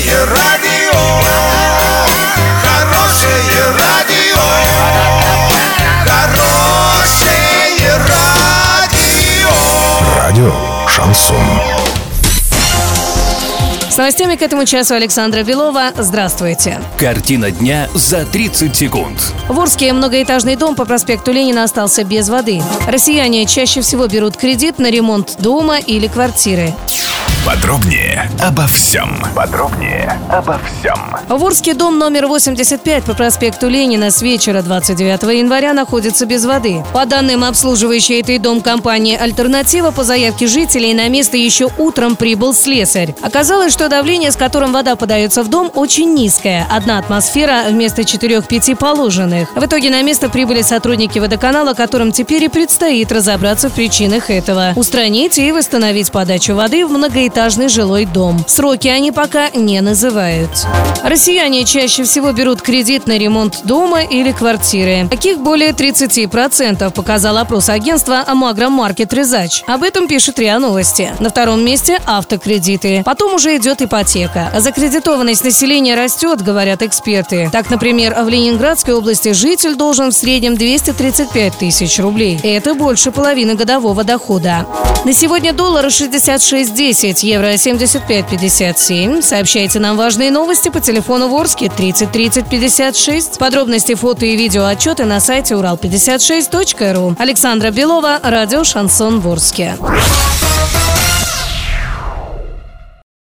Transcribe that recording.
Хорошее радио, хорошее радио, хорошее радио. Радио Шансон. С новостями к этому часу Александра Белова. Здравствуйте. Картина дня за 30 секунд. В Орске многоэтажный дом по проспекту Ленина остался без воды. Россияне чаще всего берут кредит на ремонт дома или квартиры. Подробнее обо всем. Подробнее обо всем. В Орске дом номер 85 по проспекту Ленина с вечера 29 января находится без воды. По данным обслуживающей этот дом компании «Альтернатива», по заявке жителей на место еще утром прибыл слесарь. Оказалось, что давление, с которым вода подается в дом, очень низкое. Одна атмосфера вместо 4-5 положенных. В итоге на место прибыли сотрудники водоканала, которым теперь и предстоит разобраться в причинах этого. Устранить и восстановить подачу воды в многоэтажный жилой дом. Сроки они пока не называют. Россияне чаще всего берут кредит на ремонт дома или квартиры. Таких более 30%, показал опрос агентства Амагра Маркет Резач. Об этом пишет РИА Новости. На втором месте автокредиты. Потом уже идет ипотека. Закредитованность населения растет, говорят эксперты. Так, например, в Ленинградской области житель должен в среднем 235 тысяч рублей. Это больше половины годового дохода. На сегодня доллар 66.10, евро 75.57. Сообщайте нам важные новости по телефону Ворске 30 30 56. Подробности, фото и видео отчеты на сайте урал56.ру. Александра Белова, радио «Шансон Ворске».